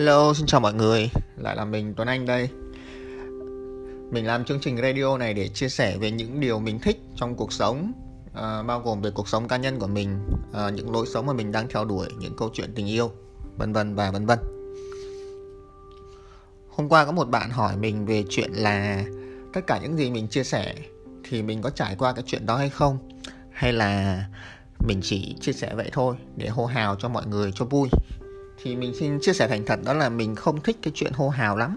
Hello, xin chào mọi người, lại là mình Tuấn Anh đây. Mình làm chương trình radio này để chia sẻ về những điều mình thích trong cuộc sống, uh, bao gồm về cuộc sống cá nhân của mình, uh, những lối sống mà mình đang theo đuổi, những câu chuyện tình yêu, vân vân và vân vân. Hôm qua có một bạn hỏi mình về chuyện là tất cả những gì mình chia sẻ thì mình có trải qua cái chuyện đó hay không, hay là mình chỉ chia sẻ vậy thôi để hô hào cho mọi người cho vui thì mình xin chia sẻ thành thật, đó là mình không thích cái chuyện hô hào lắm.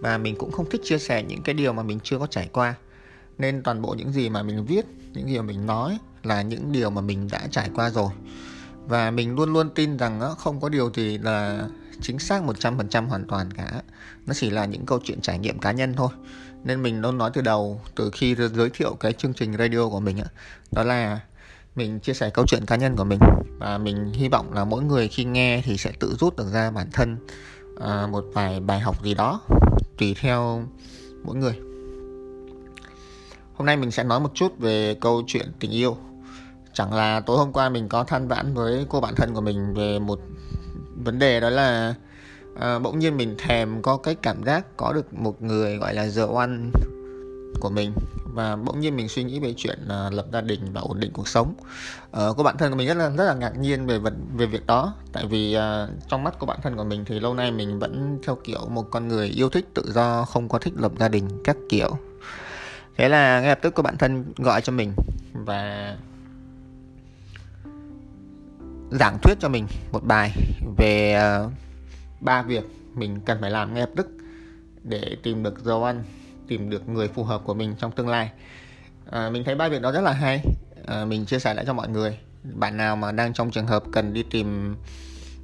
Và mình cũng không thích chia sẻ những cái điều mà mình chưa có trải qua. Nên toàn bộ những gì mà mình viết, những gì mà mình nói là những điều mà mình đã trải qua rồi. Và mình luôn luôn tin rằng không có điều gì là chính xác 100% hoàn toàn cả. Nó chỉ là những câu chuyện trải nghiệm cá nhân thôi. Nên mình luôn nói từ đầu, từ khi giới thiệu cái chương trình radio của mình đó là mình chia sẻ câu chuyện cá nhân của mình. Và mình hy vọng là mỗi người khi nghe thì sẽ tự rút được ra bản thân à, một vài bài học gì đó tùy theo mỗi người. Hôm nay mình sẽ nói một chút về câu chuyện tình yêu. Chẳng là tối hôm qua mình có than vãn với cô bạn thân của mình về một vấn đề đó là à, bỗng nhiên mình thèm có cái cảm giác có được một người gọi là the one của mình và bỗng nhiên mình suy nghĩ về chuyện uh, lập gia đình và ổn định cuộc sống. Ờ, uh, cô bạn thân của mình rất là rất là ngạc nhiên về vật về việc đó. Tại vì uh, trong mắt của bạn thân của mình thì lâu nay mình vẫn theo kiểu một con người yêu thích tự do không có thích lập gia đình các kiểu. Thế là ngay lập tức cô bạn thân gọi cho mình và giảng thuyết cho mình một bài về à, ba uh, việc mình cần phải làm ngay lập tức để tìm được dấu ăn tìm được người phù hợp của mình trong tương lai. À, mình thấy ba việc đó rất là hay. À, mình chia sẻ lại cho mọi người. Bạn nào mà đang trong trường hợp cần đi tìm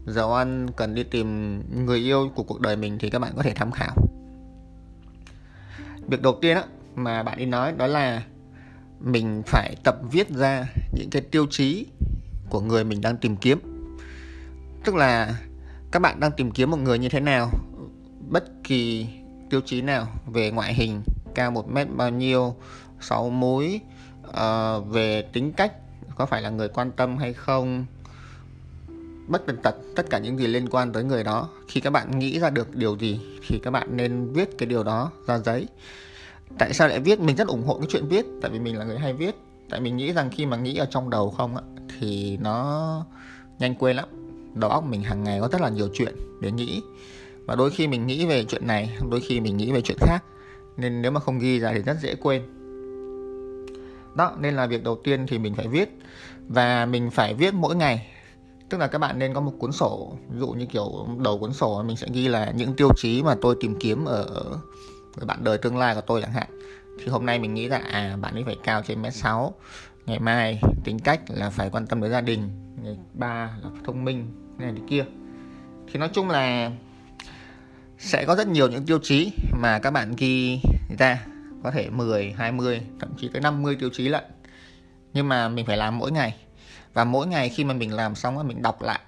dấu ăn cần đi tìm người yêu của cuộc đời mình thì các bạn có thể tham khảo. Việc đầu tiên á, mà bạn đi nói đó là mình phải tập viết ra những cái tiêu chí của người mình đang tìm kiếm. Tức là các bạn đang tìm kiếm một người như thế nào bất kỳ tiêu chí nào về ngoại hình? Cao một mét bao nhiêu? Sáu múi? Uh, về tính cách có phải là người quan tâm hay không? Bất tần tật tất cả những gì liên quan tới người đó. Khi các bạn nghĩ ra được điều gì thì các bạn nên viết cái điều đó ra giấy. Tại sao lại viết? Mình rất ủng hộ cái chuyện viết tại vì mình là người hay viết. Tại mình nghĩ rằng khi mà nghĩ ở trong đầu không á thì nó nhanh quên lắm. Đầu óc mình hàng ngày có rất là nhiều chuyện để nghĩ và đôi khi mình nghĩ về chuyện này đôi khi mình nghĩ về chuyện khác. Nên nếu mà không ghi ra thì rất dễ quên. Đó nên là việc đầu tiên thì mình phải viết. Và mình phải viết mỗi ngày. Tức là các bạn nên có một cuốn sổ. Ví dụ như kiểu đầu cuốn sổ mình sẽ ghi là những tiêu chí mà tôi tìm kiếm ở, ở bạn đời tương lai của tôi chẳng hạn. Thì hôm nay mình nghĩ là à bạn ấy phải cao trên mét sáu. Ngày mai tính cách là phải quan tâm đến gia đình. Ngày ba là thông minh này thì kia. Thì nói chung là sẽ có rất nhiều những tiêu chí mà các bạn ghi ra có thể 10, 20, thậm chí tới 50 tiêu chí lận. Nhưng mà mình phải làm mỗi ngày. Và mỗi ngày khi mà mình làm xong mình đọc lại.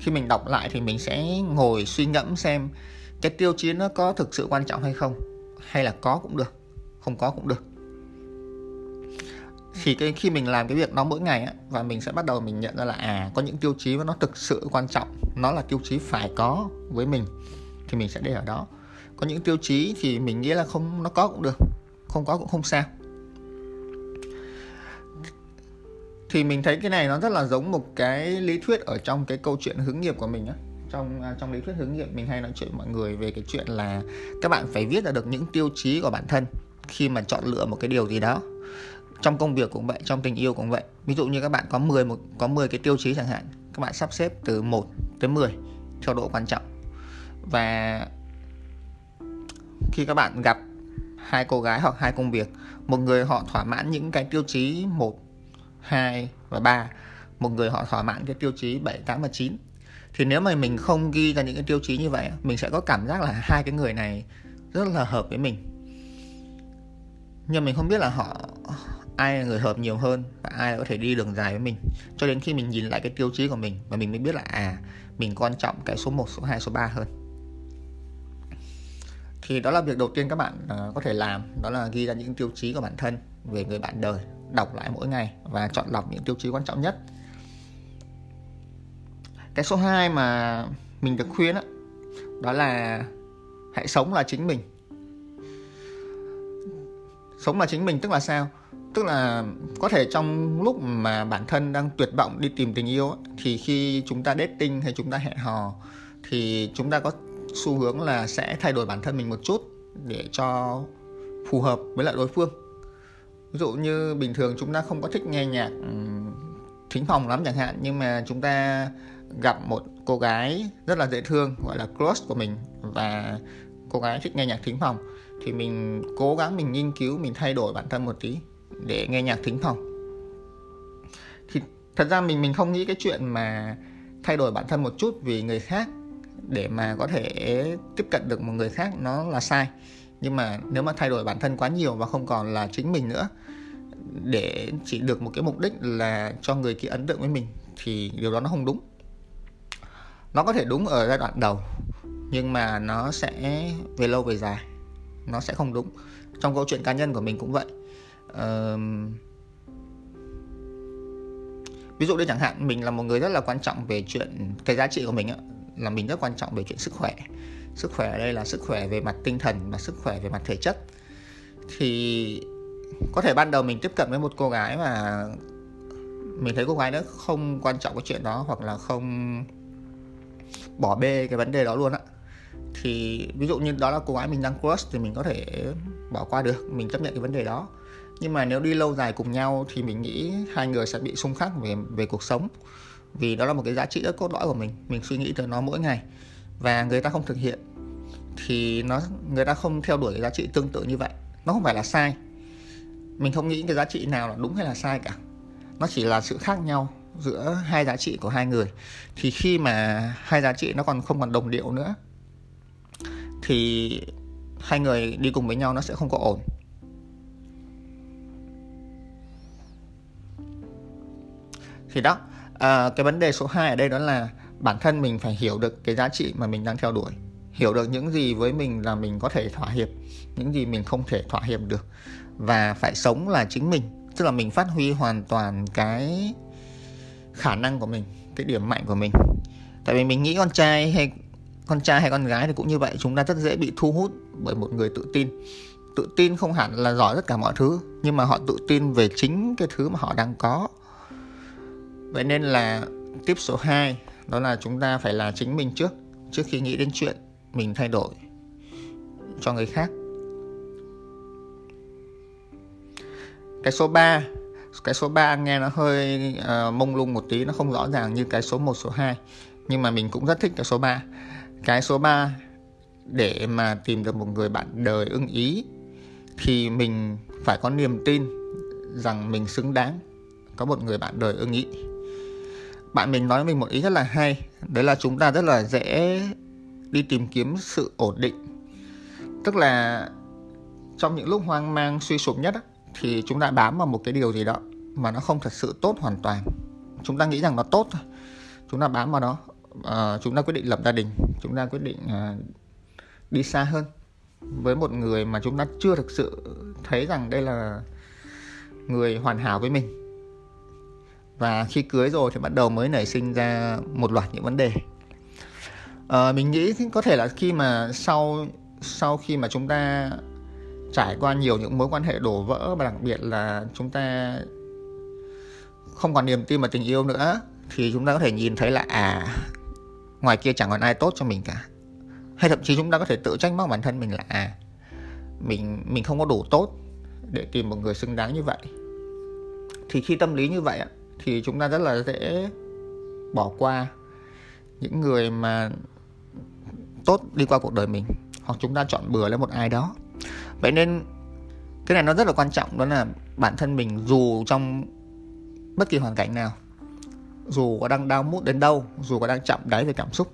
Khi mình đọc lại thì mình sẽ ngồi suy ngẫm xem cái tiêu chí nó có thực sự quan trọng hay không hay là có cũng được, không có cũng được. Thì cái khi mình làm cái việc đó mỗi ngày á và mình sẽ bắt đầu mình nhận ra là à có những tiêu chí mà nó thực sự quan trọng, nó là tiêu chí phải có với mình thì mình sẽ để ở đó. Có những tiêu chí thì mình nghĩ là không, nó có cũng được, không có cũng không sao. Thì mình thấy cái này nó rất là giống một cái lý thuyết ở trong cái câu chuyện hướng nghiệp của mình á. Trong à, trong lý thuyết hướng nghiệp, mình hay nói chuyện với mọi người về cái chuyện là các bạn phải viết ra được những tiêu chí của bản thân khi mà chọn lựa một cái điều gì đó. Trong công việc cũng vậy, trong tình yêu cũng vậy. Ví dụ như các bạn có 10 một, có 10 cái tiêu chí chẳng hạn, các bạn sắp xếp từ 1 tới 10 theo độ quan trọng và khi các bạn gặp hai cô gái hoặc hai công việc một người họ thỏa mãn những cái tiêu chí 1, 2 và 3 một người họ thỏa mãn cái tiêu chí 7, 8 và 9 thì nếu mà mình không ghi ra những cái tiêu chí như vậy mình sẽ có cảm giác là hai cái người này rất là hợp với mình. Nhưng mình không biết là họ ai là người hợp nhiều hơn và ai là có thể đi đường dài với mình. Cho đến khi mình nhìn lại cái tiêu chí của mình và mình mới biết là à mình quan trọng cái số 1, số 2, số 3 hơn thì đó là việc đầu tiên các bạn uh, có thể làm. Đó là ghi ra những tiêu chí của bản thân về người bạn đời đọc lại mỗi ngày và chọn lọc những tiêu chí quan trọng nhất. Cái số 2 mà mình được khuyên đó, đó là hãy sống là chính mình. Sống là chính mình tức là sao? Tức là có thể trong lúc mà bản thân đang tuyệt vọng đi tìm tình yêu thì khi chúng ta dating hay chúng ta hẹn hò thì chúng ta có xu hướng là sẽ thay đổi bản thân mình một chút để cho phù hợp với lại đối phương. Ví dụ như bình thường chúng ta không có thích nghe nhạc ừ, thính phòng lắm chẳng hạn, nhưng mà chúng ta gặp một cô gái rất là dễ thương, gọi là crush của mình, và cô gái thích nghe nhạc thính phòng, thì mình cố gắng mình nghiên cứu, mình thay đổi bản thân một tí để nghe nhạc thính phòng. Thì thật ra mình mình không nghĩ cái chuyện mà thay đổi bản thân một chút vì người khác để mà có thể tiếp cận được một người khác nó là sai. Nhưng mà nếu mà thay đổi bản thân quá nhiều và không còn là chính mình nữa để chỉ được một cái mục đích là cho người kia ấn tượng với mình thì điều đó nó không đúng. Nó có thể đúng ở giai đoạn đầu nhưng mà nó sẽ về lâu về dài nó sẽ không đúng. Trong câu chuyện cá nhân của mình cũng vậy. Uh, ví dụ đây chẳng hạn mình là một người rất là quan trọng về chuyện cái giá trị của mình ấy là mình rất quan trọng về chuyện sức khỏe. Sức khỏe ở đây là sức khỏe về mặt tinh thần và sức khỏe về mặt thể chất. Thì có thể ban đầu mình tiếp cận với một cô gái mà mình thấy cô gái đó không quan trọng cái chuyện đó hoặc là không bỏ bê cái vấn đề đó luôn á. Thì ví dụ như đó là cô gái mình đang crush thì mình có thể bỏ qua được, mình chấp nhận cái vấn đề đó. Nhưng mà nếu đi lâu dài cùng nhau thì mình nghĩ hai người sẽ bị xung khắc về về cuộc sống vì đó là một cái giá trị rất cốt lõi của mình. Mình suy nghĩ tới nó mỗi ngày. Và người ta không thực hiện, thì nó, người ta không theo đuổi cái giá trị tương tự như vậy. Nó không phải là sai. Mình không nghĩ cái giá trị nào là đúng hay là sai cả. Nó chỉ là sự khác nhau giữa hai giá trị của hai người. Thì khi mà hai giá trị nó còn không còn đồng điệu nữa, thì hai người đi cùng với nhau nó sẽ không có ổn. Thì đó à, cái vấn đề số 2 ở đây đó là bản thân mình phải hiểu được cái giá trị mà mình đang theo đuổi hiểu được những gì với mình là mình có thể thỏa hiệp những gì mình không thể thỏa hiệp được. Và phải sống là chính mình tức là mình phát huy hoàn toàn cái khả năng của mình cái điểm mạnh của mình. Tại vì mình nghĩ con trai hay con trai hay con gái thì cũng như vậy chúng ta rất dễ bị thu hút bởi một người tự tin. Tự tin không hẳn là giỏi tất cả mọi thứ nhưng mà họ tự tin về chính cái thứ mà họ đang có vậy nên là tip số 2 đó là chúng ta phải là chính mình trước trước khi nghĩ đến chuyện mình thay đổi cho người khác. Cái số 3 cái số 3 nghe nó hơi uh, mông lung một tí nó không rõ ràng như cái số 1 số 2 nhưng mà mình cũng rất thích cái số 3 cái số 3 để mà tìm được một người bạn đời ưng ý thì mình phải có niềm tin rằng mình xứng đáng có một người bạn đời ưng ý bạn mình nói mình một ý rất là hay. Đấy là chúng ta rất là dễ đi tìm kiếm sự ổn định. Tức là trong những lúc hoang mang suy sụp nhất thì chúng ta bám vào một cái điều gì đó mà nó không thật sự tốt hoàn toàn. Chúng ta nghĩ rằng nó tốt thôi. Chúng ta bám vào đó. À, chúng ta quyết định lập gia đình. Chúng ta quyết định à, đi xa hơn với một người mà chúng ta chưa thực sự thấy rằng đây là người hoàn hảo với mình và khi cưới rồi thì bắt đầu mới nảy sinh ra một loạt những vấn đề. À, mình nghĩ có thể là khi mà sau sau khi mà chúng ta trải qua nhiều những mối quan hệ đổ vỡ và đặc biệt là chúng ta không còn niềm tin vào tình yêu nữa thì chúng ta có thể nhìn thấy là à ngoài kia chẳng còn ai tốt cho mình cả. Hay thậm chí chúng ta có thể tự trách móc bản thân mình là à mình mình không có đủ tốt để tìm một người xứng đáng như vậy. Thì khi tâm lý như vậy thì chúng ta rất là dễ bỏ qua những người mà tốt đi qua cuộc đời mình, hoặc chúng ta chọn bừa lấy một ai đó. Vậy nên cái này nó rất là quan trọng, đó là bản thân mình dù trong bất kỳ hoàn cảnh nào, dù có đang đau mút đến đâu, dù có đang chậm đáy về cảm xúc,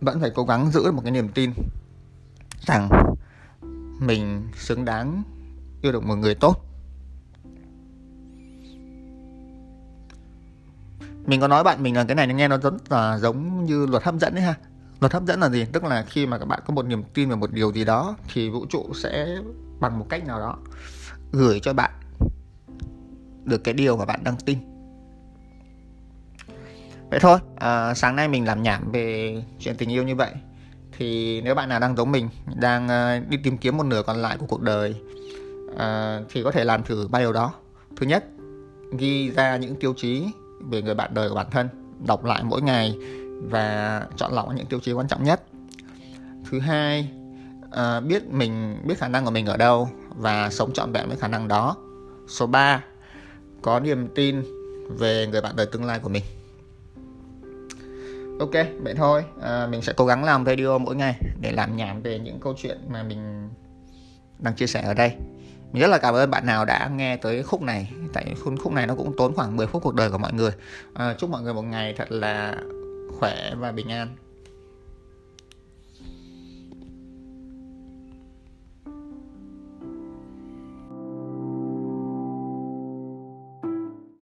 vẫn phải cố gắng giữ một cái niềm tin rằng mình xứng đáng yêu được một người tốt. Mình có nói bạn mình là cái này nghe nó rất là giống như luật hấp dẫn đấy ha. Luật hấp dẫn là gì? Tức là khi mà các bạn có một niềm tin về một điều gì đó thì vũ trụ sẽ bằng một cách nào đó gửi cho bạn được cái điều mà bạn đang tin. Vậy thôi à, sáng nay mình làm nhảm về chuyện tình yêu như vậy thì nếu bạn nào đang giống mình đang à, đi tìm kiếm một nửa còn lại của cuộc đời à, thì có thể làm thử ba điều đó. Thứ nhất ghi ra những tiêu chí về người bạn đời của bản thân đọc lại mỗi ngày và chọn lọc những tiêu chí quan trọng nhất. Thứ hai à, biết mình biết khả năng của mình ở đâu và sống trọn vẹn với khả năng đó. Số 3 có niềm tin về người bạn đời tương lai của mình. Ok vậy thôi. À, mình sẽ cố gắng làm video mỗi ngày để làm nhảm về những câu chuyện mà mình đang chia sẻ ở đây mình rất là cảm ơn bạn nào đã nghe tới khúc này. Tại khúc này nó cũng tốn khoảng 10 phút cuộc đời của mọi người. À, chúc mọi người một ngày thật là khỏe và bình an.